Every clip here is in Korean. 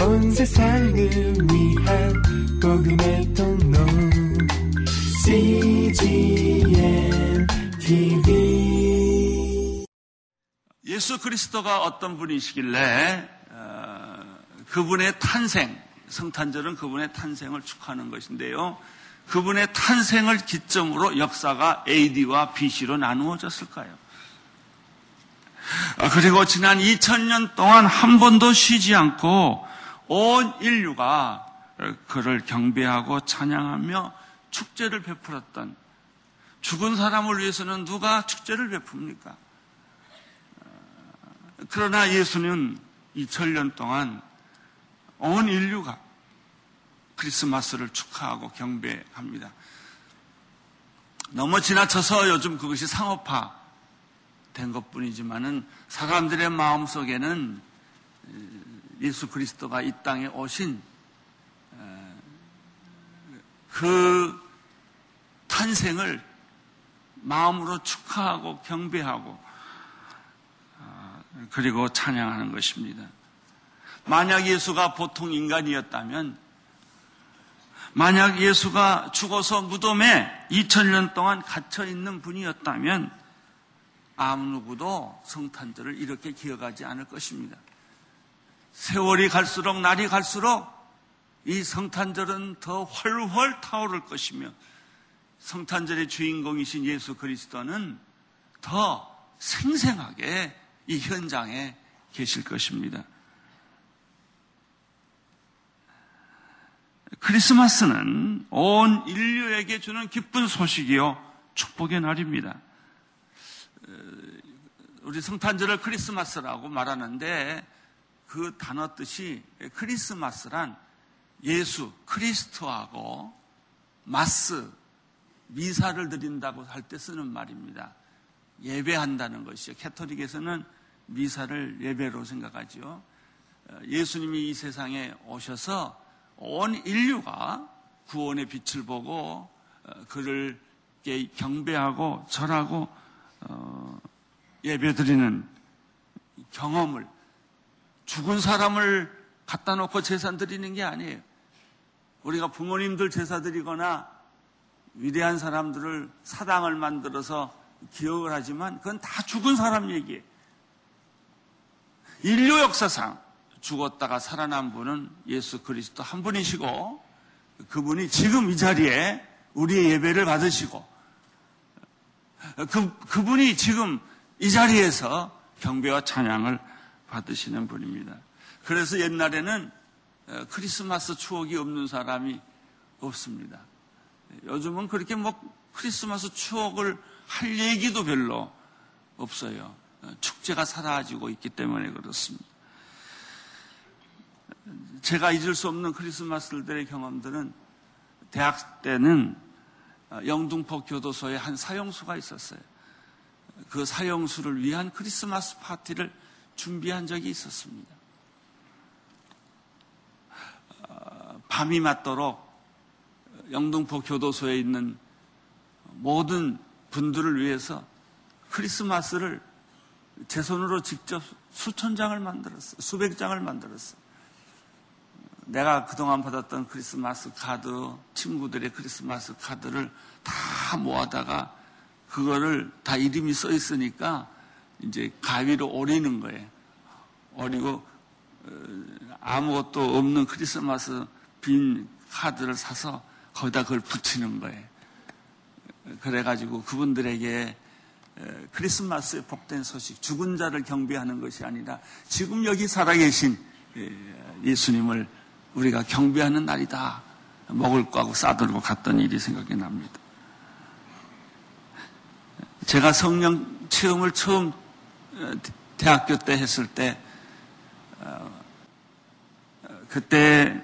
온 세상을 위한 복음의 통로 CGM TV 예수 그리스도가 어떤 분이시길래 어, 그분의 탄생, 성탄절은 그분의 탄생을 축하하는 것인데요. 그분의 탄생을 기점으로 역사가 AD와 BC로 나누어졌을까요? 아, 그리고 지난 2000년 동안 한 번도 쉬지 않고 온 인류가 그를 경배하고 찬양하며 축제를 베풀었던 죽은 사람을 위해서는 누가 축제를 베풉니까? 그러나 예수는 2000년 동안 온 인류가 크리스마스를 축하하고 경배합니다. 너무 지나쳐서 요즘 그것이 상업화 된 것 뿐이지만은 사람들의 마음 속에는 예수 그리스도가 이 땅에 오신 그 탄생을 마음으로 축하하고 경배하고 아, 그리고 찬양하는 것입니다. 만약 예수가 보통 인간이었다면 만약 예수가 죽어서 무덤에 2000년 동안 갇혀 있는 분이었다면 아무 누구도 성탄절을 이렇게 기억하지 않을 것입니다. 세월이 갈수록 날이 갈수록 이 성탄절은 더 훨훨 타오를 것이며 성탄절의 주인공이신 예수 그리스도는 더 생생하게 이 현장에 계실 것입니다. 크리스마스는 온 인류에게 주는 기쁜 소식이요 축복의 날입니다. 우리 성탄절을 크리스마스라고 말하는데 그 단어 뜻이 크리스마스란 예수, 크리스토하고 마스, 미사를 드린다고 할 때 쓰는 말입니다. 예배한다는 것이요. 캐토릭에서는 미사를 예배로 생각하지요. 예수님이 이 세상에 오셔서 온 인류가 구원의 빛을 보고 어, 그를 경배하고 절하고 어, 예배 드리는 경험을 죽은 사람을 갖다 놓고 제사 드리는 게 아니에요. 우리가 부모님들 제사 드리거나 위대한 사람들을 사당을 만들어서 기억을 하지만 그건 다 죽은 사람 얘기예요. 인류 역사상 죽었다가 살아난 분은 예수 그리스도 한 분이시고 그분이 지금 이 자리에 우리의 예배를 받으시고 그, 그분이 지금 이 자리에서 경배와 찬양을 받으시는 분입니다. 그래서 옛날에는 어, 크리스마스 추억이 없는 사람이 없습니다. 요즘은 그렇게 뭐 크리스마스 추억을 할 얘기도 별로 없어요. 어, 축제가 사라지고 있기 때문에 그렇습니다. 제가 잊을 수 없는 크리스마스들의 경험들은 대학 때는 어, 영등포 교도소에 한 사형수가 있었어요. 그 사형수를 위한 크리스마스 파티를 준비한 적이 있었습니다. 어, 밤이 맞도록 영등포 교도소에 있는 모든 분들을 위해서 크리스마스를 제 손으로 직접 수천 장을 만들었어요. 수백 장을 만들었어요. 내가 그동안 받았던 크리스마스 카드, 친구들의 크리스마스 카드를 다 모아다가 그거를 다 이름이 써 있으니까 이제 가위로 오리는 거예요. 오리고 어, 아무것도 없는 크리스마스 빈 카드를 사서 거기다 그걸 붙이는 거예요. 그래가지고 그분들에게 크리스마스의 복된 소식, 죽은 자를 경배하는 것이 아니라 지금 여기 살아계신 예수님을 우리가 경배하는 날이다. 먹을 거 하고 싸들고 갔던 일이 생각이 납니다. 제가 성령 체험을 처음 어, 대학교 때 했을 때, 어, 그때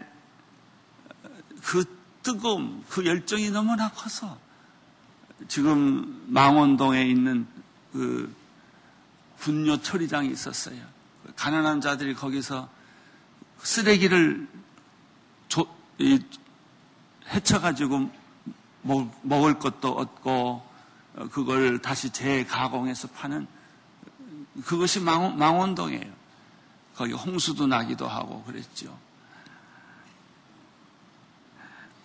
그 뜨거움, 그 열정이 너무나 커서 지금 망원동에 있는 그 분뇨 처리장이 있었어요. 가난한 자들이 거기서 쓰레기를 조, 이, 헤쳐가지고 먹, 먹을 것도 얻고 어, 그걸 다시 재가공해서 파는 그것이 망원, 망원동이에요. 거기 홍수도 나기도 하고 그랬죠.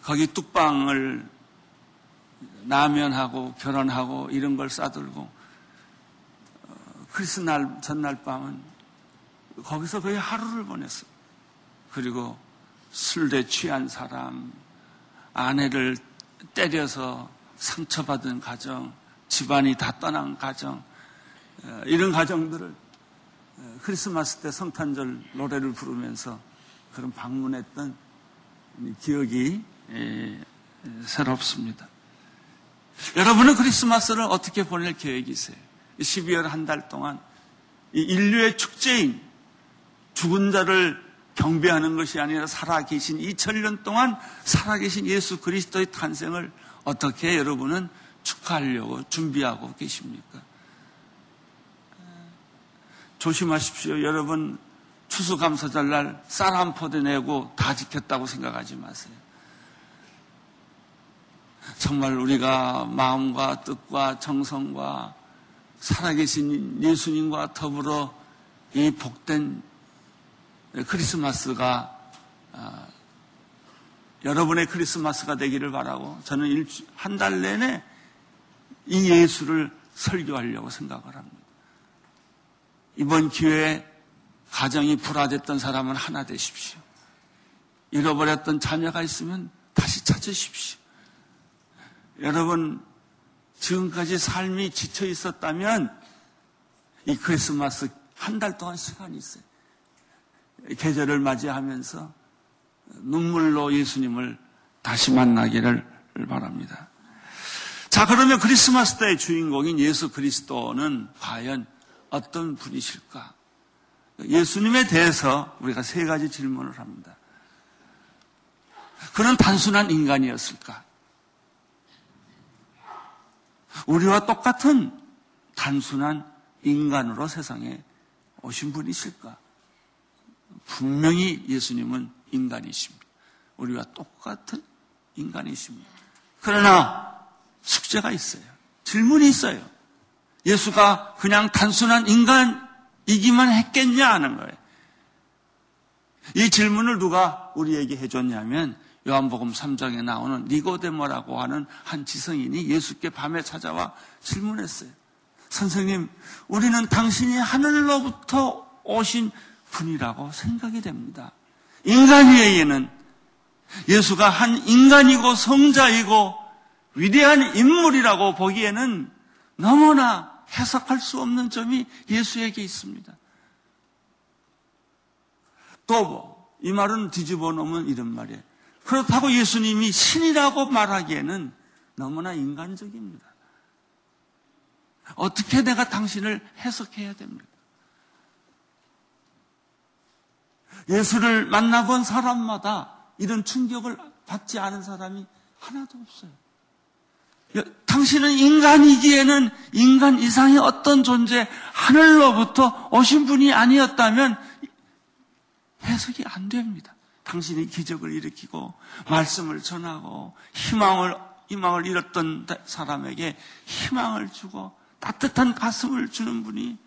거기 뚝방을 나면하고 결혼하고 이런 걸 싸들고 어, 크리스 날 전날 밤은 거기서 거의 하루를 보냈어. 그리고 술에 취한 사람, 아내를 때려서 상처받은 가정, 집안이 다 떠난 가정, 어, 이런 가정들을 어, 크리스마스 때 성탄절 노래를 부르면서 그런 방문했던 기억이 새롭습니다. 여러분은 크리스마스를 어떻게 보낼 계획이세요? 12월 한 달 동안 인류의 축제인 죽은 자를 경배하는 것이 아니라 살아계신 2000년 동안 살아계신 예수 그리스도의 탄생을 어떻게 여러분은 축하하려고 준비하고 계십니까? 조심하십시오. 여러분 추수감사절 날 쌀 한 포대 내고 다 지켰다고 생각하지 마세요. 정말 우리가 마음과 뜻과 정성과 살아계신 예수님과 더불어 이 복된 크리스마스가 아, 여러분의 크리스마스가 되기를 바라고 저는 한 달 내내 이 예수를 설교하려고 생각을 합니다. 이번 기회에 가정이 불화됐던 사람은 하나 되십시오. 잃어버렸던 자녀가 있으면 다시 찾으십시오. 여러분, 지금까지 삶이 지쳐 있었다면 이 크리스마스 한 달 동안 시간이 있어요. 계절을 맞이하면서 눈물로 예수님을 다시 만나기를 바랍니다. 자, 그러면 크리스마스 때의 주인공인 예수 그리스도는 과연 어떤 분이실까? 예수님에 대해서 우리가 세 가지 질문을 합니다. 그는 단순한 인간이었을까? 우리와 똑같은 단순한 인간으로 세상에 오신 분이실까? 분명히 예수님은 인간이십니다. 우리와 똑같은 인간이십니다. 그러나 숙제가 있어요. 질문이 있어요. 예수가 그냥 단순한 인간이기만 했겠냐 하는 거예요. 이 질문을 누가 우리에게 해줬냐면 요한복음 3장에 나오는 니고데모라고 하는 한 지성인이 예수께 밤에 찾아와 질문했어요. 선생님, 우리는 당신이 하늘로부터 오신 분이라고 생각이 됩니다. 인간이에는 예수가 한 인간이고 성자이고 위대한 인물이라고 보기에는 너무나 해석할 수 없는 점이 예수에게 있습니다. 또 이 말은 뒤집어 놓으면 이런 말이에요. 그렇다고 예수님이 신이라고 말하기에는 너무나 인간적입니다. 어떻게 내가 당신을 해석해야 됩니까? 예수를 만나본 사람마다 이런 충격을 받지 않은 사람이 하나도 없어요. 당신은 인간이기에는 인간 이상의 어떤 존재, 하늘로부터 오신 분이 아니었다면 해석이 안 됩니다. 당신이 기적을 일으키고 말씀을 전하고 희망을 희망을 잃었던 사람에게 희망을 주고 따뜻한 가슴을 주는 분이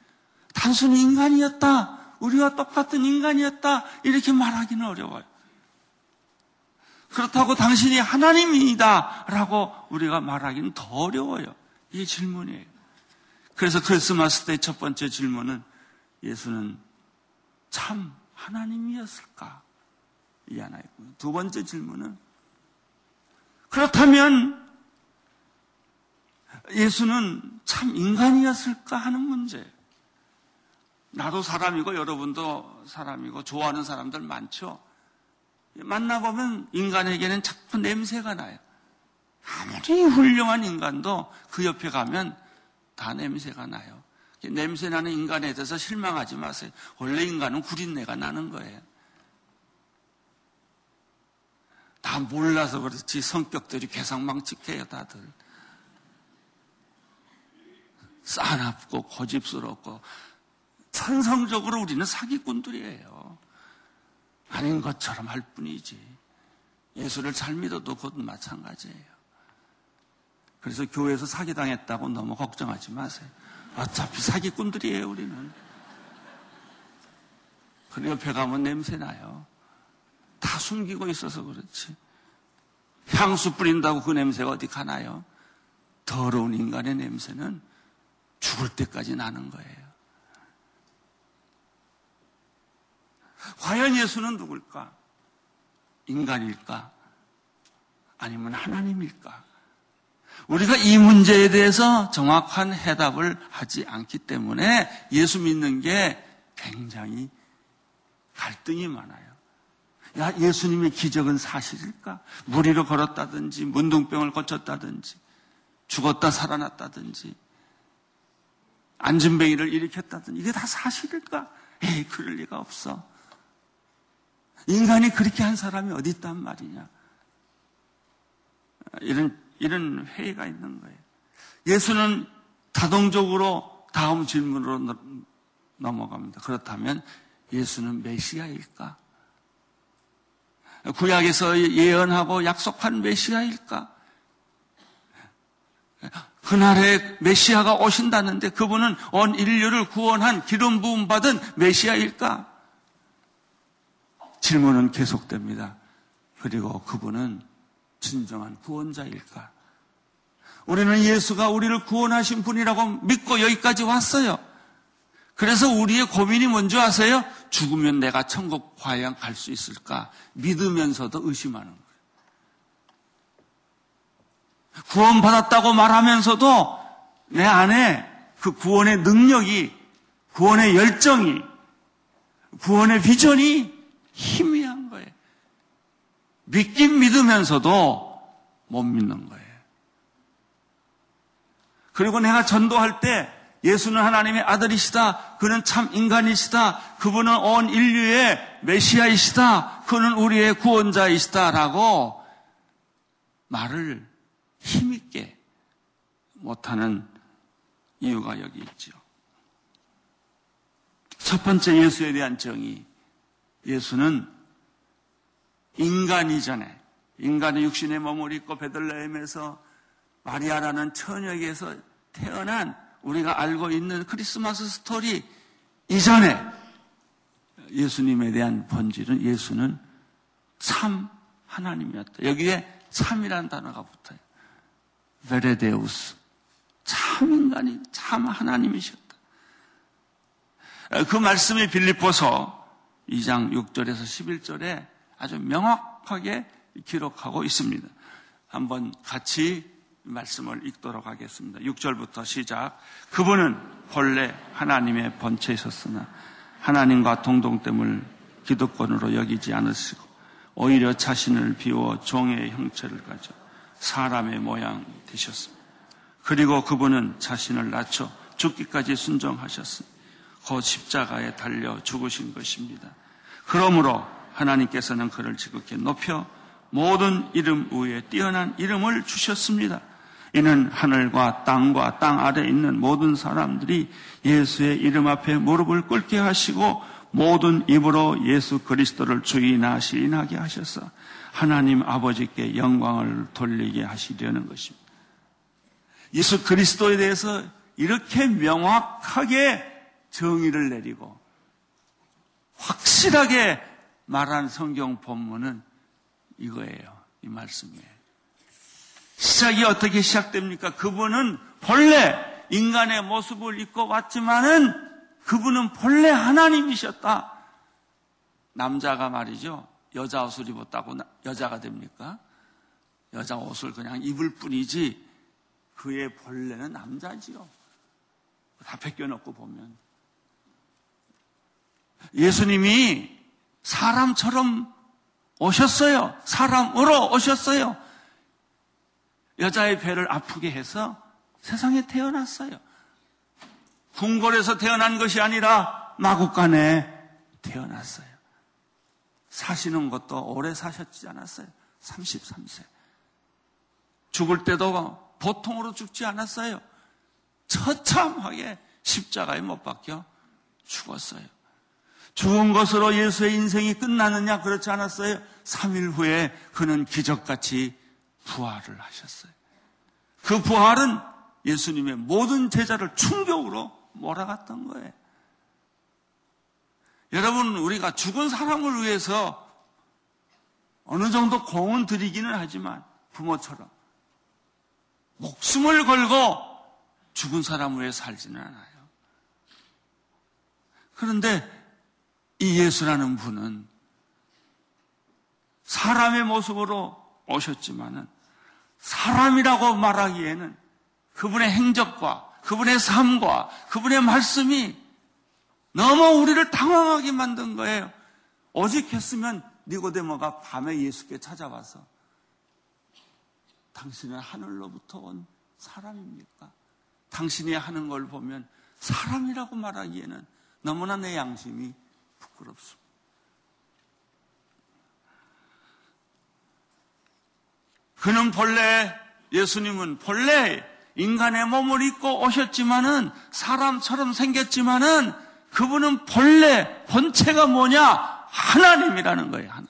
단순히 인간이었다. 우리와 똑같은 인간이었다. 이렇게 말하기는 어려워요. 그렇다고 당신이 하나님이다. 라고 우리가 말하기는 더 어려워요. 이게 질문이에요. 그래서 크리스마스 때 첫 번째 질문은 예수는 참 하나님이었을까? 이 하나 있고. 두 번째 질문은 그렇다면 예수는 참 인간이었을까 하는 문제. 나도 사람이고 여러분도 사람이고 좋아하는 사람들 많죠. 만나보면 인간에게는 자꾸 냄새가 나요. 아무리 훌륭한 인간도 그 옆에 가면 다 냄새가 나요. 냄새 나는 인간에 대해서 실망하지 마세요. 원래 인간은 구린내가 나는 거예요. 다 몰라서 그렇지 성격들이 개상망측해요, 다들. 싸납고 고집스럽고 천성적으로 우리는 사기꾼들이에요. 아닌 것처럼 할 뿐이지. 예수를 잘 믿어도 그것도 마찬가지예요. 그래서 교회에서 사기당했다고 너무 걱정하지 마세요. 어차피 사기꾼들이에요, 우리는. 그 옆에 가면 냄새 나요. 다 숨기고 있어서 그렇지. 향수 뿌린다고 그 냄새가 어디 가나요? 더러운 인간의 냄새는 죽을 때까지 나는 거예요. 과연 예수는 누굴까? 인간일까? 아니면 하나님일까? 우리가 이 문제에 대해서 정확한 해답을 하지 않기 때문에 예수 믿는 게 굉장히 갈등이 많아요. 야, 예수님의 기적은 사실일까? 무리로 걸었다든지, 문둥병을 고쳤다든지, 죽었다 살아났다든지, 안전뱅이를 일으켰다든지, 이게 다 사실일까? 에이, 그럴 리가 없어. 인간이 그렇게 한 사람이 어디 있단 말이냐. 이런, 이런 회의가 있는 거예요. 예수는 자동적으로 다음 질문으로 넘어갑니다. 그렇다면 예수는 메시아일까? 구약에서 예언하고 약속한 메시아일까? 그날에 메시아가 오신다는데 그분은 온 인류를 구원한 기름 부음 받은 메시아일까? 질문은 계속됩니다. 그리고 그분은 진정한 구원자일까? 우리는 예수가 우리를 구원하신 분이라고 믿고 여기까지 왔어요. 그래서 우리의 고민이 뭔지 아세요? 죽으면 내가 천국 과연 갈 수 있을까? 믿으면서도 의심하는 거예요. 구원받았다고 말하면서도 내 안에 그 구원의 능력이, 구원의 열정이, 구원의 비전이 희미한 거예요. 믿긴 믿으면서도 못 믿는 거예요. 그리고 내가 전도할 때 예수는 하나님의 아들이시다. 그는 참 인간이시다. 그분은 온 인류의 메시아이시다. 그는 우리의 구원자이시다라고 말을 힘있게 못하는 이유가 여기 있죠. 첫 번째 예수에 대한 정의. 예수는 인간이 전에 인간의 육신의 몸을 입고 베들레헴에서 마리아라는 처녀에게서 태어난 우리가 알고 있는 크리스마스 스토리 이전에 예수님에 대한 본질은 예수는 참 하나님이었다. 여기에 참이라는 단어가 붙어요. 베레데우스. 참 인간이 참 하나님이셨다. 그 말씀이 빌립보서 2장 6절에서 11절에 아주 명확하게 기록하고 있습니다. 한번 같이 말씀을 읽도록 하겠습니다. 6절부터 시작. 그분은 본래 하나님의 본체에 있었으나 하나님과 동동됨을 기득권으로 여기지 않으시고 오히려 자신을 비워 종의 형체를 가져 사람의 모양 되셨습니다. 그리고 그분은 자신을 낮춰 죽기까지 순종하셨으니 그 십자가에 달려 죽으신 것입니다. 그러므로 하나님께서는 그를 지극히 높여 모든 이름 위에 뛰어난 이름을 주셨습니다. 이는 하늘과 땅과 땅 아래 있는 모든 사람들이 예수의 이름 앞에 무릎을 꿇게 하시고 모든 입으로 예수 그리스도를 주인하 시인하게 하셔서 하나님 아버지께 영광을 돌리게 하시려는 것입니다. 예수 그리스도에 대해서 이렇게 명확하게 정의를 내리고 확실하게 말한 성경 본문은 이거예요. 이 말씀이에요. 시작이 어떻게 시작됩니까? 그분은 본래 인간의 모습을 입고 왔지만은 그분은 본래 하나님이셨다. 남자가 말이죠. 여자 옷을 입었다고 여자가 됩니까? 여자 옷을 그냥 입을 뿐이지 그의 본래는 남자지요. 다 벗겨놓고 보면. 예수님이 사람처럼 오셨어요. 사람으로 오셨어요. 여자의 배를 아프게 해서 세상에 태어났어요. 궁궐에서 태어난 것이 아니라 마국간에 태어났어요. 사시는 것도 오래 사셨지 않았어요. 33세. 죽을 때도 보통으로 죽지 않았어요. 처참하게 십자가에 못 박혀 죽었어요. 죽은 것으로 예수의 인생이 끝나느냐? 그렇지 않았어요. 3일 후에 그는 기적같이 부활을 하셨어요. 그 부활은 예수님의 모든 제자를 충격으로 몰아갔던 거예요. 여러분, 우리가 죽은 사람을 위해서 어느 정도 공은 드리기는 하지만 부모처럼 목숨을 걸고 죽은 사람 위해 살지는 않아요. 그런데 이 예수라는 분은 사람의 모습으로 오셨지만은 사람이라고 말하기에는 그분의 행적과 그분의 삶과 그분의 말씀이 너무 우리를 당황하게 만든 거예요. 오직 했으면 니고데모가 밤에 예수께 찾아와서 당신은 하늘로부터 온 사람입니까? 당신이 하는 걸 보면 사람이라고 말하기에는 너무나 내 양심이 부끄럽습니다. 그는 본래 예수님은 본래 인간의 몸을 입고 오셨지만은 사람처럼 생겼지만은 그분은 본래 본체가 뭐냐? 하나님이라는 거예요. 하나님.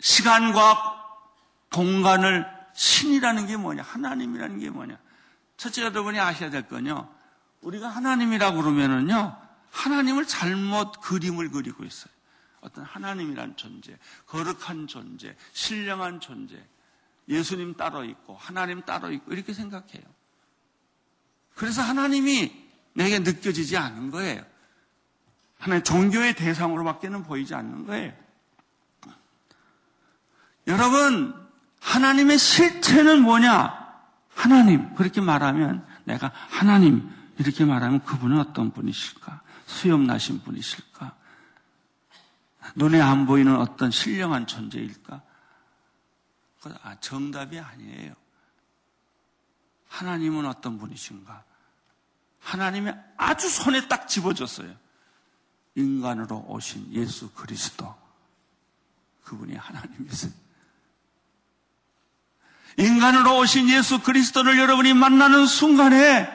시간과 공간을 신이라는 게 뭐냐? 하나님이라는 게 뭐냐? 첫째 여러분이 아셔야 될 건요. 우리가 하나님이라고 그러면은요. 하나님을 잘못 그림을 그리고 있어요. 어떤 하나님이란 존재, 거룩한 존재, 신령한 존재, 예수님 따로 있고 하나님 따로 있고 이렇게 생각해요. 그래서 하나님이 내게 느껴지지 않는 거예요. 하나님 종교의 대상으로밖에는 보이지 않는 거예요. 여러분, 하나님의 실체는 뭐냐? 하나님. 그렇게 말하면 내가 하나님 이렇게 말하면 그분은 어떤 분이실까? 수염 나신 분이실까? 눈에 안 보이는 어떤 신령한 존재일까? 아, 정답이 아니에요. 하나님은 어떤 분이신가? 하나님이 아주 손에 딱 집어줬어요. 인간으로 오신 예수 그리스도. 그분이 하나님이세요. 인간으로 오신 예수 그리스도를 여러분이 만나는 순간에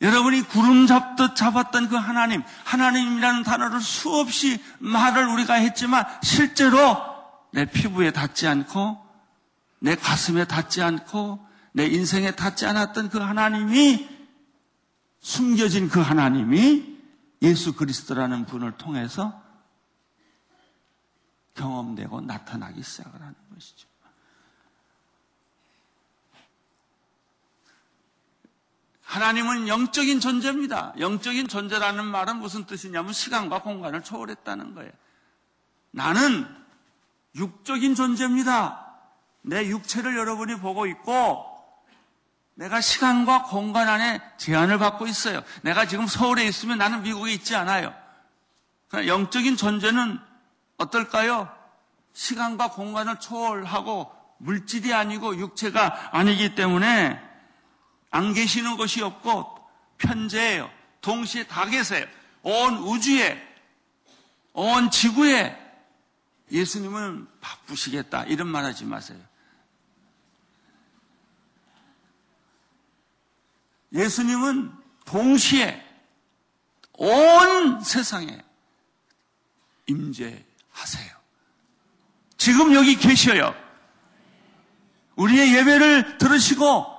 여러분이 구름 잡듯 잡았던 그 하나님, 하나님이라는 단어를 수없이 말을 우리가 했지만 실제로 내 피부에 닿지 않고 내 가슴에 닿지 않고 내 인생에 닿지 않았던 그 하나님이 숨겨진 그 하나님이 예수 그리스도라는 분을 통해서 경험되고 나타나기 시작을 하는 것이죠. 하나님은 영적인 존재입니다. 영적인 존재라는 말은 무슨 뜻이냐면 시간과 공간을 초월했다는 거예요. 나는 육적인 존재입니다. 내 육체를 여러분이 보고 있고 내가 시간과 공간 안에 제한을 받고 있어요. 내가 지금 서울에 있으면 나는 미국에 있지 않아요. 영적인 존재는 어떨까요? 시간과 공간을 초월하고 물질이 아니고 육체가 아니기 때문에 안 계시는 것이 없고 편재예요. 동시에 다 계세요. 온 우주에, 온 지구에 예수님은 바쁘시겠다. 이런 말 하지 마세요. 예수님은 동시에 온 세상에 임재하세요. 지금 여기 계셔요. 우리의 예배를 들으시고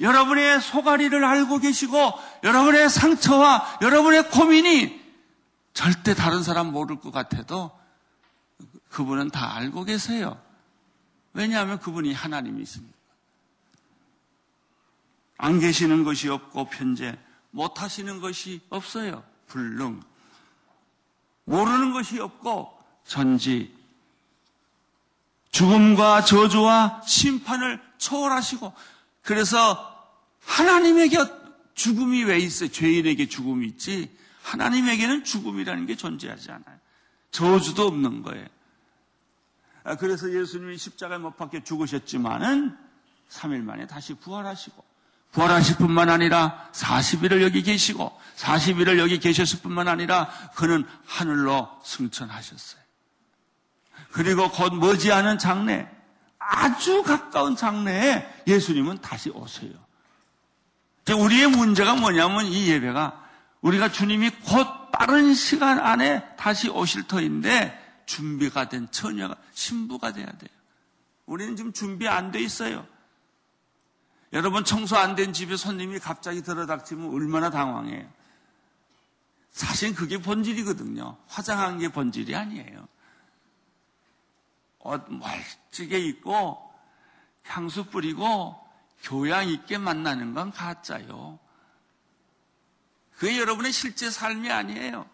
여러분의 소가리를 알고 계시고 여러분의 상처와 여러분의 고민이 절대 다른 사람 모를 것 같아도 그분은 다 알고 계세요. 왜냐하면 그분이 하나님이십니다. 안 계시는 것이 없고 편재 못 하시는 것이 없어요. 불능. 모르는 것이 없고 전지 죽음과 저주와 심판을 초월하시고 그래서 하나님에게 죽음이 왜 있어요? 죄인에게 죽음이 있지. 하나님에게는 죽음이라는 게 존재하지 않아요. 저주도 없는 거예요. 아, 그래서 예수님이 십자가에 못 박혀 죽으셨지만은 3일 만에 다시 부활하시고 부활하실 뿐만 아니라 40일을 여기 계시고 40일을 여기 계셨을 뿐만 아니라 그는 하늘로 승천하셨어요. 그리고 곧 머지않은 장래 아주 가까운 장래에 예수님은 다시 오세요. 우리의 문제가 뭐냐면 이 예배가 우리가 주님이 곧 빠른 시간 안에 다시 오실 터인데 준비가 된 처녀가 신부가 돼야 돼요. 우리는 지금 준비 안 돼 있어요. 여러분 청소 안 된 집에 손님이 갑자기 들어닥치면 얼마나 당황해요. 사실 그게 본질이거든요. 화장한 게 본질이 아니에요. 어, 멀찍게 있고 향수 뿌리고 교양 있게 만나는 건 가짜요. 그게 여러분의 실제 삶이 아니에요.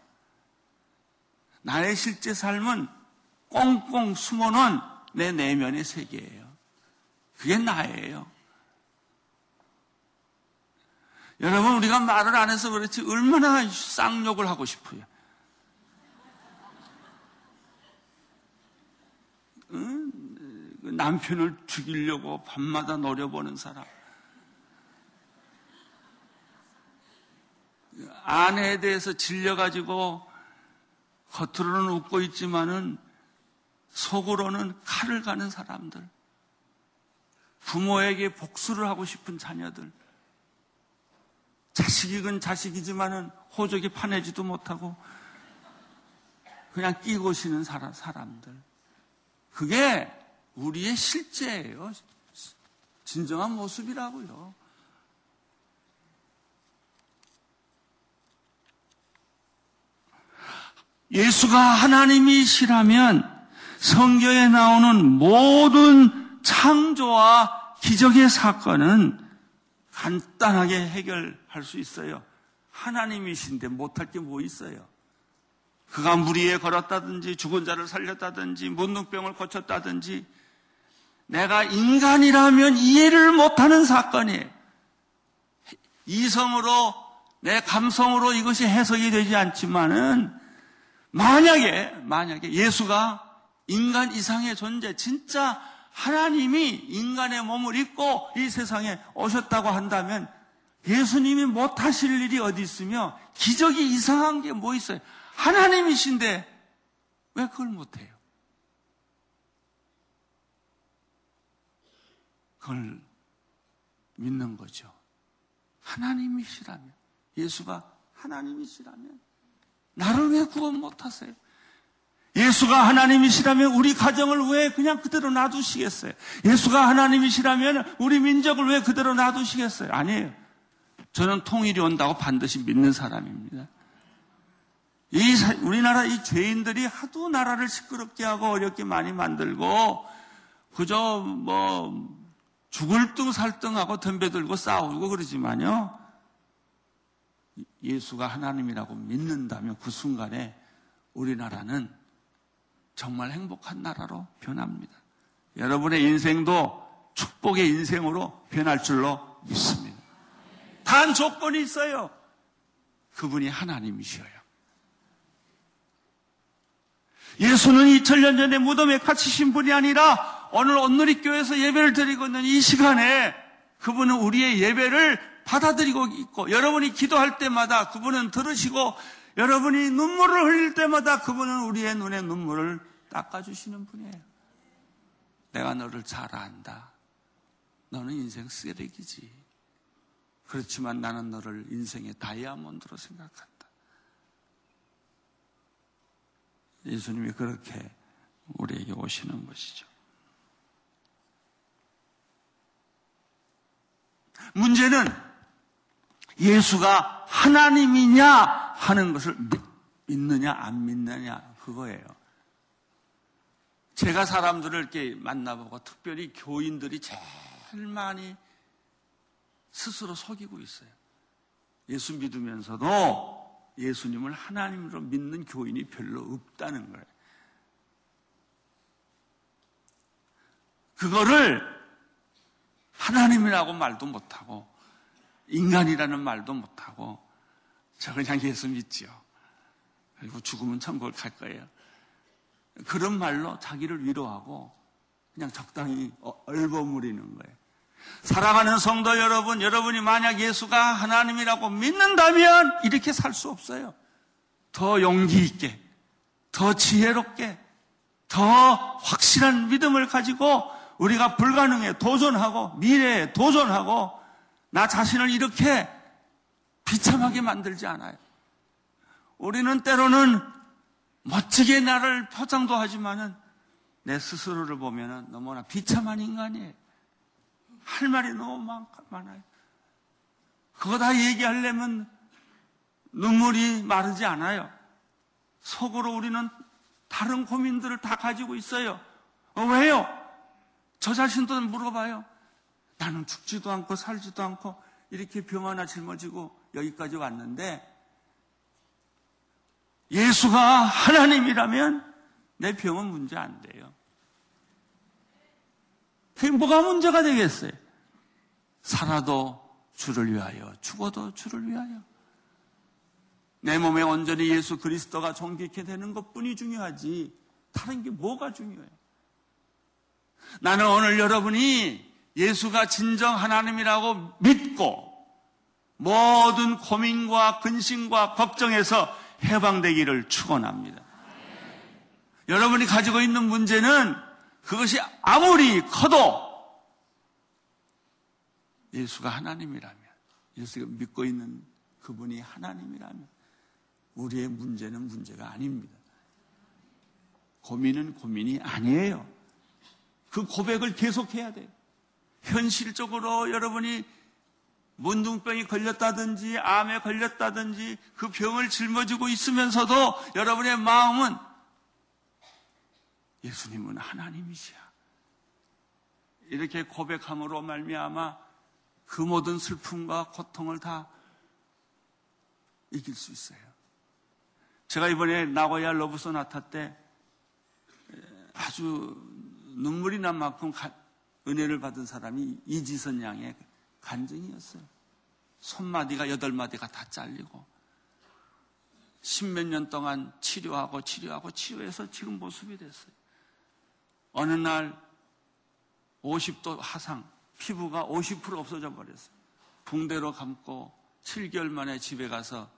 나의 실제 삶은 꽁꽁 숨어놓은 내 내면의 세계예요. 그게 나예요. 여러분, 우리가 말을 안 해서 그렇지 얼마나 쌍욕을 하고 싶어요. 응? 그 남편을 죽이려고 밤마다 노려보는 사람. 아내에 대해서 질려가지고 겉으로는 웃고 있지만은 속으로는 칼을 가는 사람들. 부모에게 복수를 하고 싶은 자녀들. 자식이건 자식이지만은 호적이 파내지도 못하고 그냥 끼고 쉬는 사람들. 그게 우리의 실제예요. 진정한 모습이라고요. 예수가 하나님이시라면 성경에 나오는 모든 창조와 기적의 사건은 간단하게 해결할 수 있어요. 하나님이신데 못할 게 뭐 있어요? 그가 물 위에 걸었다든지 죽은 자를 살렸다든지 문둥병을 고쳤다든지 내가 인간이라면 이해를 못하는 사건이에요. 이성으로 내 감성으로 이것이 해석이 되지 않지만은 만약에 만약에 예수가 인간 이상의 존재 진짜 하나님이 인간의 몸을 입고 이 세상에 오셨다고 한다면 예수님이 못하실 일이 어디 있으며 기적이 이상한 게 뭐 있어요? 하나님이신데 왜 그걸 못해요? 그걸 믿는 거죠. 하나님이시라면, 예수가 하나님이시라면, 나를 왜 구원 못하세요? 예수가 하나님이시라면 우리 가정을 왜 그냥 그대로 놔두시겠어요? 예수가 하나님이시라면 우리 민족을 왜 그대로 놔두시겠어요? 아니에요. 저는 통일이 온다고 반드시 믿는 사람입니다. 이 우리나라 이 죄인들이 하도 나라를 시끄럽게 하고 어렵게 많이 만들고 그저 뭐 죽을 둥 살등하고 덤벼 들고 싸우고 그러지만요. 예수가 하나님이라고 믿는다면 그 순간에 우리나라는 정말 행복한 나라로 변합니다. 여러분의 인생도 축복의 인생으로 변할 줄로 믿습니다. 단 조건이 있어요. 그분이 하나님이셔요. 예수는 2000년 전에 무덤에 갇히신 분이 아니라 오늘 온누리 교회에서 예배를 드리고 있는 이 시간에 그분은 우리의 예배를 받아들이고 있고 여러분이 기도할 때마다 그분은 들으시고 여러분이 눈물을 흘릴 때마다 그분은 우리의 눈에 눈물을 닦아주시는 분이에요. 내가 너를 잘 안다. 너는 인생 쓰레기지. 그렇지만 나는 너를 인생의 다이아몬드로 생각한다. 예수님이 그렇게 우리에게 오시는 것이죠. 문제는 예수가 하나님이냐 하는 것을 믿느냐 안 믿느냐 그거예요. 제가 사람들을 이렇게 만나보고 특별히 교인들이 제일 많이 스스로 속이고 있어요. 예수 믿으면서도 예수님을 하나님으로 믿는 교인이 별로 없다는 거예요. 그거를 하나님이라고 말도 못하고 인간이라는 말도 못하고 저 그냥 예수 믿지요. 그리고 죽으면 천국을 갈 거예요. 그런 말로 자기를 위로하고 그냥 적당히 얼버무리는 거예요. 사랑하는 성도 여러분, 여러분이 만약 예수가 하나님이라고 믿는다면 이렇게 살 수 없어요. 더 용기 있게, 더 지혜롭게, 더 확실한 믿음을 가지고 우리가 불가능에 도전하고 미래에 도전하고 나 자신을 이렇게 비참하게 만들지 않아요. 우리는 때로는 멋지게 나를 포장도 하지만은 내 스스로를 보면은 너무나 비참한 인간이에요. 할 말이 너무 많아요. 그거 다 얘기하려면 눈물이 마르지 않아요. 속으로 우리는 다른 고민들을 다 가지고 있어요. 어, 왜요? 저 자신도 물어봐요. 나는 죽지도 않고 살지도 않고 이렇게 병 하나 짊어지고 여기까지 왔는데 예수가 하나님이라면 내 병은 문제 안 돼요. 뭐가 문제가 되겠어요? 살아도 주를 위하여, 죽어도 주를 위하여. 내 몸에 온전히 예수 그리스도가 존귀케 되는 것 뿐이 중요하지, 다른 게 뭐가 중요해요? 나는 오늘 여러분이 예수가 진정 하나님이라고 믿고 모든 고민과 근심과 걱정에서 해방되기를 축원합니다. 여러분이 가지고 있는 문제는 그것이 아무리 커도 예수가 하나님이라면, 예수가 믿고 있는 그분이 하나님이라면, 우리의 문제는 문제가 아닙니다. 고민은 고민이 아니에요. 그 고백을 계속해야 돼요. 현실적으로 여러분이 문둥병이 걸렸다든지 암에 걸렸다든지 그 병을 짊어지고 있으면서도 여러분의 마음은 예수님은 하나님이시야. 이렇게 고백함으로 말미암아 그 모든 슬픔과 고통을 다 이길 수 있어요. 제가 이번에 나고야 러브소나타 때 아주 눈물이 난 만큼 은혜를 받은 사람이 이지선 양의 간증이었어요. 손마디가 여덟 마디가 다 잘리고 십몇 년 동안 치료하고 치료하고 치료해서 지금 모습이 됐어요. 어느 날 50도 화상, 피부가 50% 없어져 버렸어요. 붕대로 감고 7개월 만에 집에 가서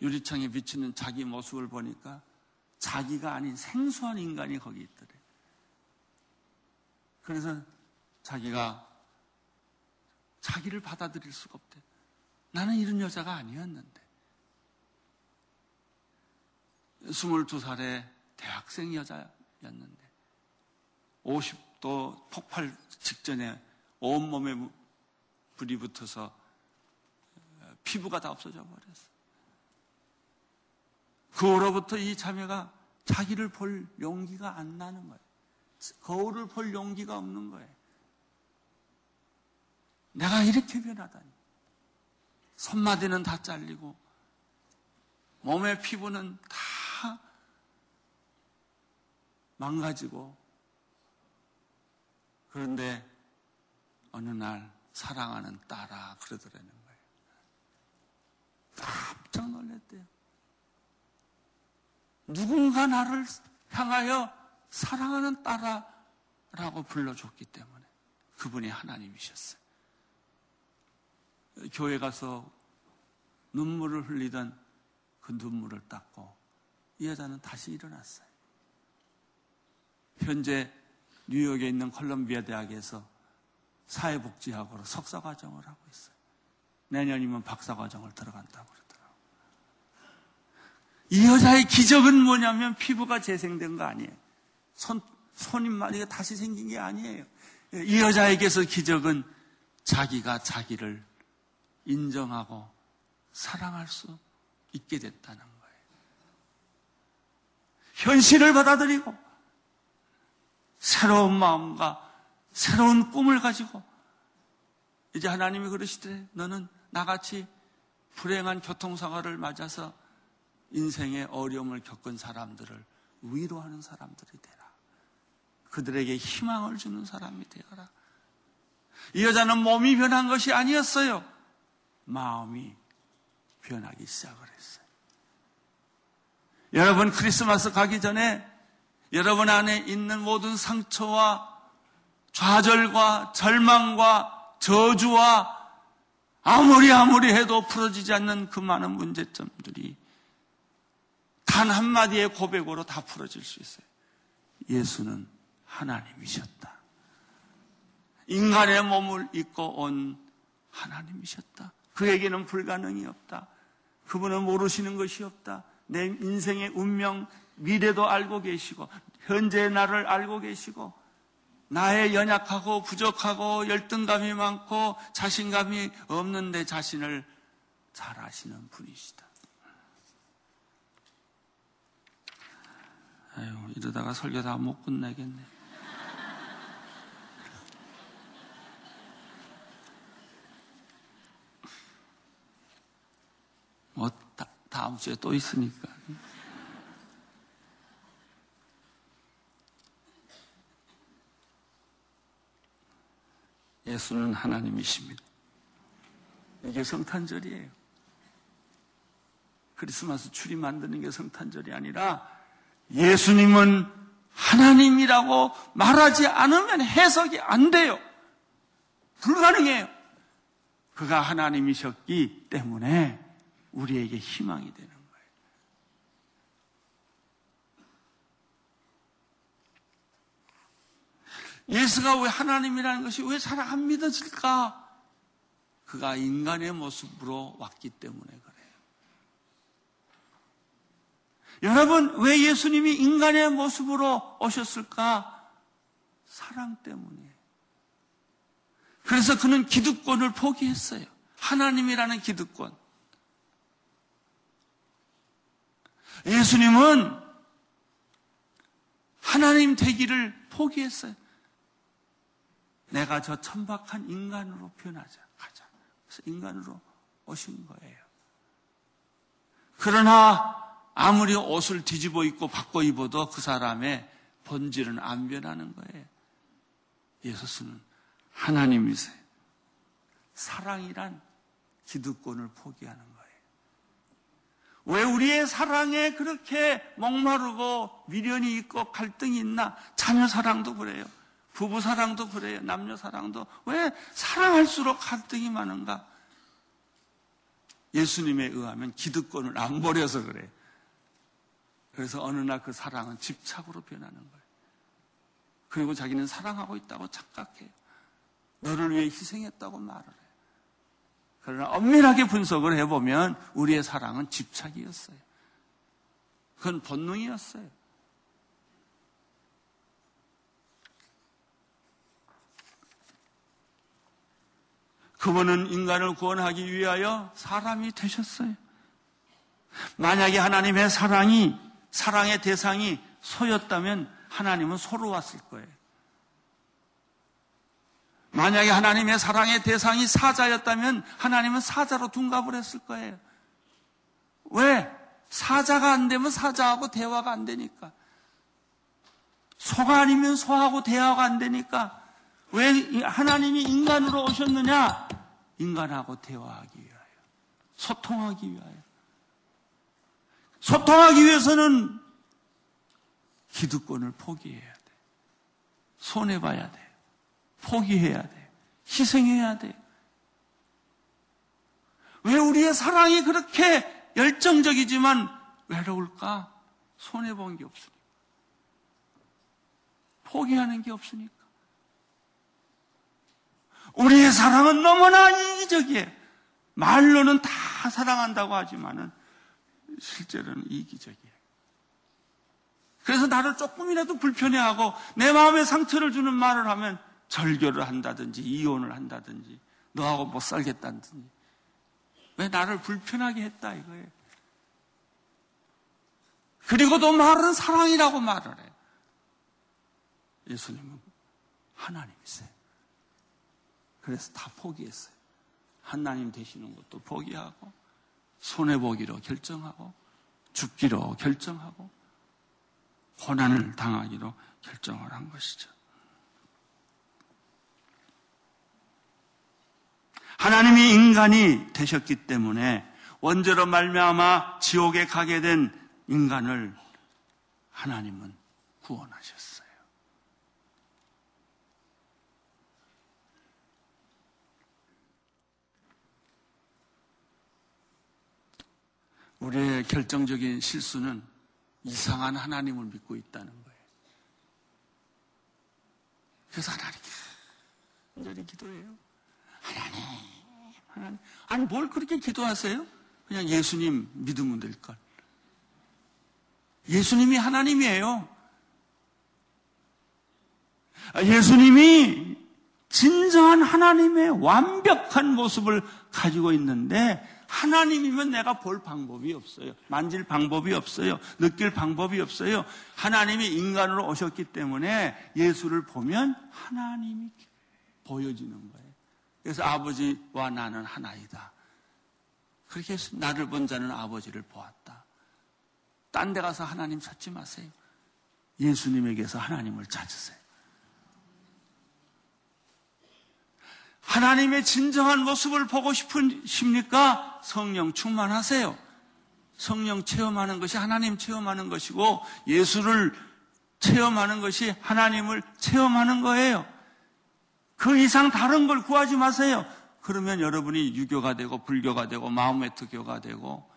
유리창에 비치는 자기 모습을 보니까 자기가 아닌 생소한 인간이 거기 있더래. 그래서 자기가 자기를 받아들일 수가 없대. 나는 이런 여자가 아니었는데. 22살에 대학생 여자 였는데 50도 폭발 직전에 온몸에 불이 붙어서 피부가 다 없어져 버렸어. 그 후로부터 이 자매가 자기를 볼 용기가 안 나는 거예요. 거울을 볼 용기가 없는 거예요. 내가 이렇게 변하다니. 손마디는 다 잘리고, 몸의 피부는 다 망가지고 그런데 어느 날 사랑하는 딸아 그러더라는 거예요. 깜짝 놀랐대요. 누군가 나를 향하여 사랑하는 딸아라고 불러줬기 때문에 그분이 하나님이셨어요. 교회 가서 눈물을 흘리던 그 눈물을 닦고 이 여자는 다시 일어났어요. 현재 뉴욕에 있는 컬럼비아 대학에서 사회복지학으로 석사 과정을 하고 있어요. 내년이면 박사 과정을 들어간다고 그러더라고요. 이 여자의 기적은 뭐냐면 피부가 재생된 거 아니에요. 손, 손입마디가 다시 생긴 게 아니에요. 이 여자에게서 기적은 자기가 자기를 인정하고 사랑할 수 있게 됐다는 거예요. 현실을 받아들이고 새로운 마음과 새로운 꿈을 가지고 이제 하나님이 그러시되 너는 나같이 불행한 교통사고를 맞아서 인생의 어려움을 겪은 사람들을 위로하는 사람들이 되라. 그들에게 희망을 주는 사람이 되어라. 이 여자는 몸이 변한 것이 아니었어요. 마음이 변하기 시작을 했어요. 여러분 크리스마스 가기 전에 여러분 안에 있는 모든 상처와 좌절과 절망과 저주와 아무리 아무리 해도 풀어지지 않는 그 많은 문제점들이 단 한마디의 고백으로 다 풀어질 수 있어요. 예수는 하나님이셨다. 인간의 몸을 입고 온 하나님이셨다. 그에게는 불가능이 없다. 그분은 모르시는 것이 없다. 내 인생의 운명, 미래도 알고 계시고 현재의 나를 알고 계시고 나의 연약하고 부족하고 열등감이 많고 자신감이 없는 내 자신을 잘 아시는 분이시다. 아유, 이러다가 설교 다 못 끝내겠네. 뭐, 다, 다음 주에 또 있으니까. 예수는 하나님이십니다. 이게 성탄절이에요. 크리스마스 추리 만드는 게 성탄절이 아니라 예수님은 하나님이라고 말하지 않으면 해석이 안 돼요. 불가능해요. 그가 하나님이셨기 때문에 우리에게 희망이 되는 거예요. 예수가 왜 하나님이라는 것이 왜 잘 안 믿어질까? 그가 인간의 모습으로 왔기 때문에 그래요. 여러분, 왜 예수님이 인간의 모습으로 오셨을까? 사랑 때문이에요. 그래서 그는 기득권을 포기했어요. 하나님이라는 기득권. 예수님은 하나님 되기를 포기했어요. 내가 저 천박한 인간으로 변하자. 가자. 그래서 인간으로 오신 거예요. 그러나 아무리 옷을 뒤집어 입고 바꿔 입어도 그 사람의 본질은 안 변하는 거예요. 예수는 하나님이세요. 사랑이란 기득권을 포기하는 거예요. 왜 우리의 사랑에 그렇게 목마르고 미련이 있고 갈등이 있나? 자녀 사랑도 그래요. 부부 사랑도 그래요. 남녀 사랑도. 왜 사랑할수록 갈등이 많은가? 예수님에 의하면 기득권을 안 버려서 그래요. 그래서 어느 날 그 사랑은 집착으로 변하는 거예요. 그리고 자기는 사랑하고 있다고 착각해요. 너를 위해 희생했다고 말을 해요. 그러나 엄밀하게 분석을 해보면 우리의 사랑은 집착이었어요. 그건 본능이었어요. 그분은 인간을 구원하기 위하여 사람이 되셨어요. 만약에 하나님의 사랑이, 사랑의 대상이 소였다면 하나님은 소로 왔을 거예요. 만약에 하나님의 사랑의 대상이 사자였다면 하나님은 사자로 둔갑을 했을 거예요. 왜? 사자가 안 되면 사자하고 대화가 안 되니까. 소가 아니면 소하고 대화가 안 되니까. 왜 하나님이 인간으로 오셨느냐? 인간하고 대화하기 위하여. 소통하기 위하여. 소통하기 위해서는 기득권을 포기해야 돼. 손해봐야 돼. 포기해야 돼. 희생해야 돼. 왜 우리의 사랑이 그렇게 열정적이지만 외로울까? 손해본 게 없으니까. 포기하는 게 없으니까. 우리의 사랑은 너무나 이기적이에요. 말로는 다 사랑한다고 하지만은 실제로는 이기적이에요. 그래서 나를 조금이라도 불편해하고 내 마음에 상처를 주는 말을 하면 절교를 한다든지 이혼을 한다든지 너하고 못 살겠다든지 왜 나를 불편하게 했다 이거예요. 그리고도 말은 사랑이라고 말을 해요. 예수님은 하나님이세요. 그래서 다 포기했어요. 하나님 되시는 것도 포기하고 손해보기로 결정하고 죽기로 결정하고 고난을 당하기로 결정을 한 것이죠. 하나님이 인간이 되셨기 때문에 원죄로 말미암아 지옥에 가게 된 인간을 하나님은 구원하셨어요. 우리의 결정적인 실수는 이상한 하나님을 믿고 있다는 거예요. 그래서 하나님께 간절히 기도해요. 하나님, 하나님. 아니, 뭘 그렇게 기도하세요? 그냥 예수님 믿으면 될걸. 예수님이 하나님이에요. 아, 예수님이 진정한 하나님의 완벽한 모습을 가지고 있는데 하나님이면 내가 볼 방법이 없어요. 만질 방법이 없어요. 느낄 방법이 없어요. 하나님이 인간으로 오셨기 때문에 예수를 보면 하나님이 보여지는 거예요. 그래서 아버지와 나는 하나이다. 그렇게 해서 나를 본 자는 아버지를 보았다. 딴 데 가서 하나님 찾지 마세요. 예수님에게서 하나님을 찾으세요. 하나님의 진정한 모습을 보고 싶으십니까? 성령 충만하세요. 성령 체험하는 것이 하나님 체험하는 것이고 예수를 체험하는 것이 하나님을 체험하는 거예요. 그 이상 다른 걸 구하지 마세요. 그러면 여러분이 유교가 되고 불교가 되고 마음의 특교가 되고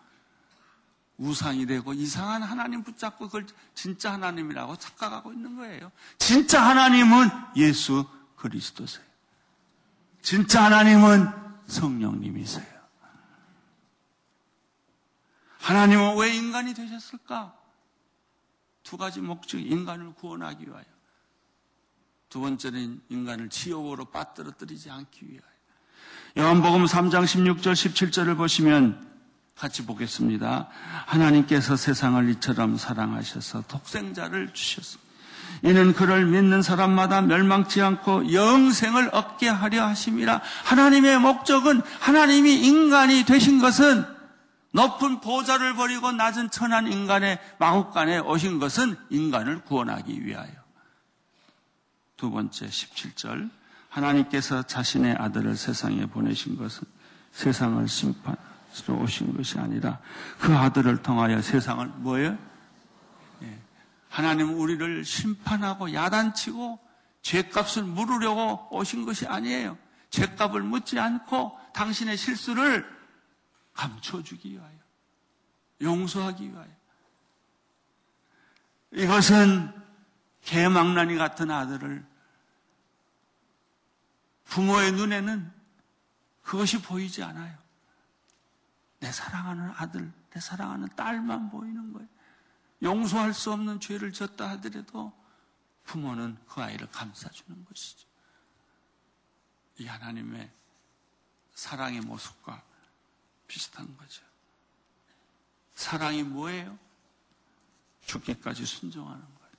우상이 되고 이상한 하나님 붙잡고 그걸 진짜 하나님이라고 착각하고 있는 거예요. 진짜 하나님은 예수 그리스도세요. 진짜 하나님은 성령님이세요. 하나님은 왜 인간이 되셨을까? 두 가지 목적이 인간을 구원하기 위하여. 두 번째는 인간을 지옥으로 빠뜨려뜨리지 않기 위하여. 요한복음 3장 16절 17절을 보시면 같이 보겠습니다. 하나님께서 세상을 이처럼 사랑하셔서 독생자를 주셨습니다. 이는 그를 믿는 사람마다 멸망치 않고 영생을 얻게 하려 하심이라. 하나님의 목적은 하나님이 인간이 되신 것은 높은 보좌를 버리고 낮은 천한 인간의 마국간에 오신 것은 인간을 구원하기 위하여. 두 번째 17절. 하나님께서 자신의 아들을 세상에 보내신 것은 세상을 심판하러 오신 것이 아니라 그 아들을 통하여 세상을 뭐예요? 하나님은 우리를 심판하고 야단치고 죄값을 물으려고 오신 것이 아니에요. 죄값을 묻지 않고 당신의 실수를 감춰주기 위하여, 용서하기 위하여. 이것은 개망나니 같은 아들을 부모의 눈에는 그것이 보이지 않아요. 내 사랑하는 아들, 내 사랑하는 딸만 보이는 거예요. 용서할 수 없는 죄를 졌다 하더라도 부모는 그 아이를 감싸주는 것이죠. 이 하나님의 사랑의 모습과 비슷한 거죠. 사랑이 뭐예요? 죽기까지 순종하는 거예요.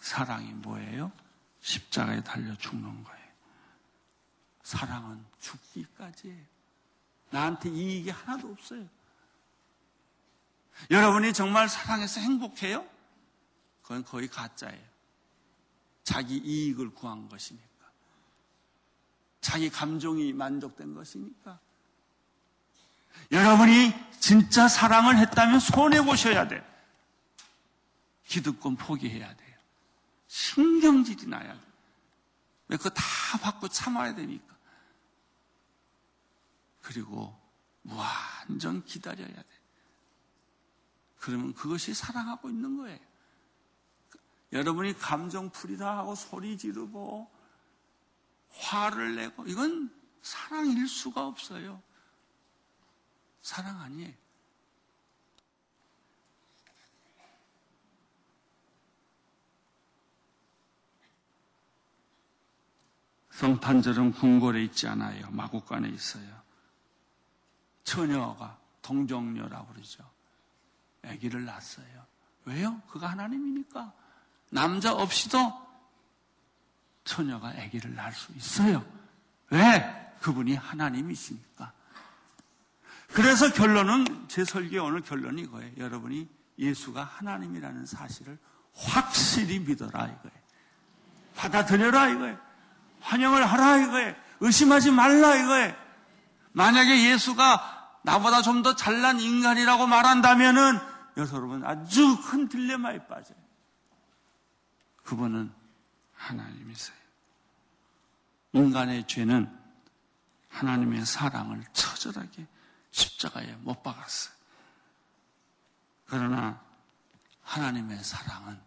사랑이 뭐예요? 십자가에 달려 죽는 거예요. 사랑은 죽기까지예요. 나한테 이익이 하나도 없어요. 여러분이 정말 사랑해서 행복해요? 그건 거의 가짜예요. 자기 이익을 구한 것이니까. 자기 감정이 만족된 것이니까. 여러분이 진짜 사랑을 했다면 손해보셔야 돼. 기득권 포기해야 돼요. 신경질이 나야 돼. 왜 그거 다 받고 참아야 되니까. 그리고 완전 기다려야 돼. 그러면 그것이 사랑하고 있는 거예요. 여러분이 감정풀이다 하고 소리 지르고 화를 내고 이건 사랑일 수가 없어요. 사랑 아니에요. 성탄절은 궁궐에 있지 않아요. 마국간에 있어요. 처녀가 동정녀라고 그러죠. 아기를 낳았어요. 왜요? 그가 하나님이니까. 남자 없이도 처녀가 아기를 낳을 수 있어요. 왜? 그분이 하나님이시니까. 그래서 결론은 제 설계 오늘 결론이 이거예요. 여러분이 예수가 하나님이라는 사실을 확실히 믿어라 이거예요. 받아들여라 이거예요. 환영을 하라 이거예요. 의심하지 말라 이거예요. 만약에 예수가 나보다 좀 더 잘난 인간이라고 말한다면은 여러분 아주 큰 딜레마에 빠져요. 그분은 하나님이세요. 인간의 죄는 하나님의 사랑을 처절하게 십자가에 못 박았어요. 그러나 하나님의 사랑은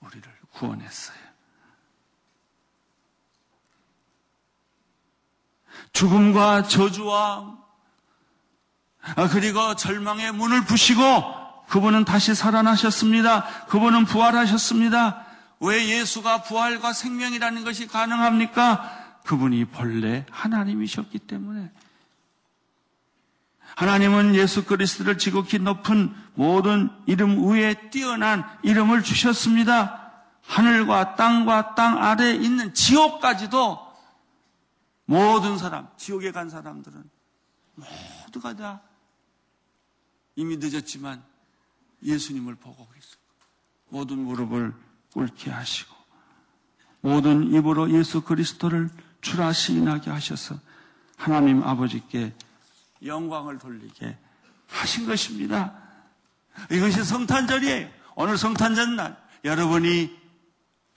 우리를 구원했어요. 죽음과 저주와 그리고 절망의 문을 부시고 그분은 다시 살아나셨습니다. 그분은 부활하셨습니다. 왜 예수가 부활과 생명이라는 것이 가능합니까? 그분이 본래 하나님이셨기 때문에 하나님은 예수 그리스도를 지극히 높은 모든 이름 위에 뛰어난 이름을 주셨습니다. 하늘과 땅과 땅 아래에 있는 지옥까지도 모든 사람, 지옥에 간 사람들은 모두가 다 이미 늦었지만 예수님을 보고 있어. 모든 무릎을 꿇게 하시고 모든 입으로 예수 그리스도를 주라 시인하게 하셔서 하나님 아버지께 영광을 돌리게 하신 것입니다. 이것이 성탄절이에요. 오늘 성탄절 날 여러분이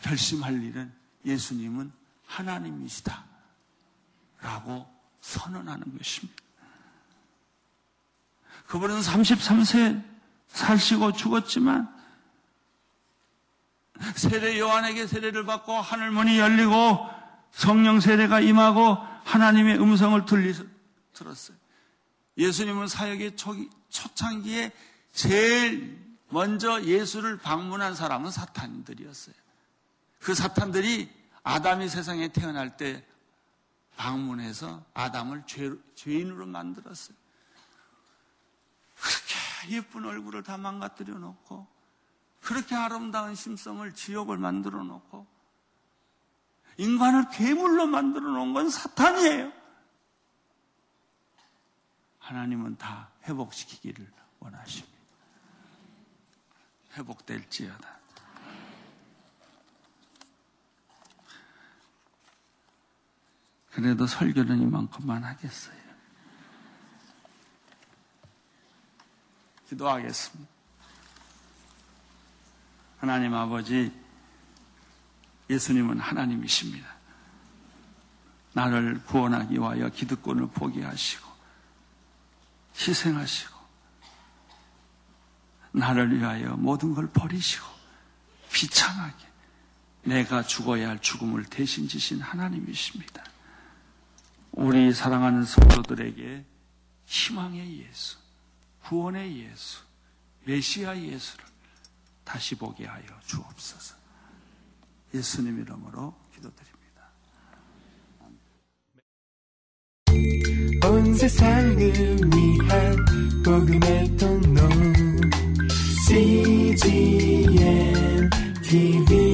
결심할 일은 예수님은 하나님이시다. 라고 선언하는 것입니다. 그분은 33세 살시고 죽었지만 세례 요한에게 세례를 받고 하늘문이 열리고 성령 세례가 임하고 하나님의 음성을 들었어요. 예수님은 사역의 초기, 초창기에 제일 먼저 예수를 방문한 사람은 사탄들이었어요. 그 사탄들이 아담이 세상에 태어날 때 방문해서 아담을 죄, 죄인으로 만들었어요. 그렇게 예쁜 얼굴을 다 망가뜨려 놓고 그렇게 아름다운 심성을 지옥을 만들어 놓고 인간을 괴물로 만들어 놓은 건 사탄이에요. 하나님은 다 회복시키기를 원하십니다. 회복될지어다. 그래도 설교는 이만큼만 하겠어요. 기도하겠습니다. 하나님 아버지, 예수님은 하나님이십니다. 나를 구원하기 위하여 기득권을 포기하시고, 희생하시고, 나를 위하여 모든 걸 버리시고, 비참하게 내가 죽어야 할 죽음을 대신 지신 하나님이십니다. 우리 사랑하는 성도들에게 희망의 예수, 구원의 예수, 메시아 예수를 다시 보게 하여 주옵소서. 예수님 이름으로 기도드립니다. 온 세상을 위한 복음의 통로 CGM TV